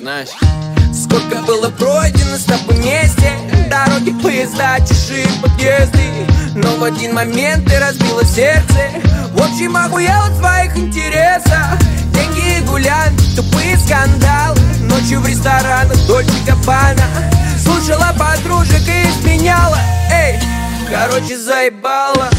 Знаешь, сколько было пройдено с тобой вместе. Дороги, поезда, чужие подъезды. Но в один момент ты разбила сердце. В общем, охуел от своих интересов. Деньги и гулянки, тупые скандалы. Ночью в ресторанах Дольче Габбана. Слушала подружек и изменяла. Эй, короче, заебала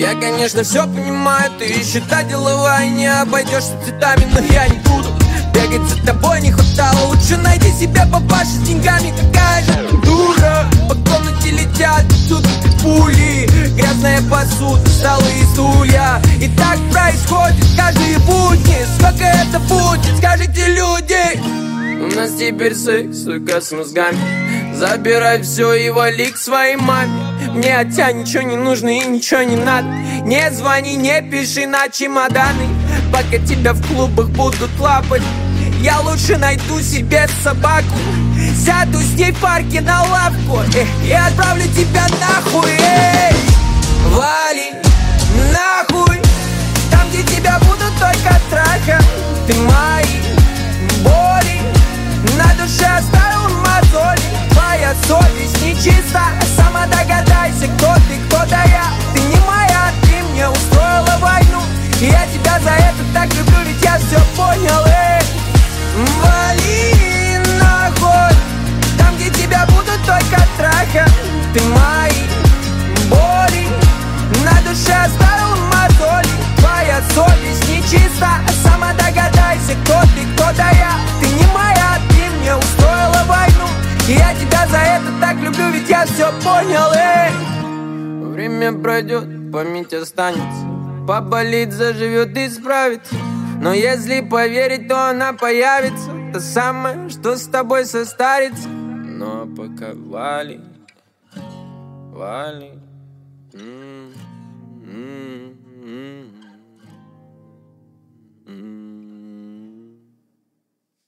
Я, конечно, все понимаю, ты счета деловая Не обойдешься цветами, но я не буду Бегать за тобой не хватало. Лучше найди себе папаша с деньгами Какая же ты дура. По комнате летят как пули Грязная посуда, столы и стулья. И так происходит каждые будни. Сколько это будет, скажите люди? У нас теперь секс, сука, с мозгами. Забирай все и вали к своей маме Мне от тебя ничего не нужно и ничего не надо. Не звони, не пиши на чемоданы. Пока тебя в клубах будут лапать Я лучше найду себе собаку. Сяду с ней в парке на лавку эх, И отправлю тебя нахуй эй! Ты мои боли. На душе оставил мозоли. Твоя совесть нечиста. Сама догадайся, кто ты, кто да я. Ты не моя, ты мне устроила войну. И я тебя за это так люблю, ведь я все понял, эй. Время пройдет, память останется. Поболит, заживет и справится. Но если поверить, то она появится. То самое, что с тобой состарится. Но пока вали, vale. Mm. mm.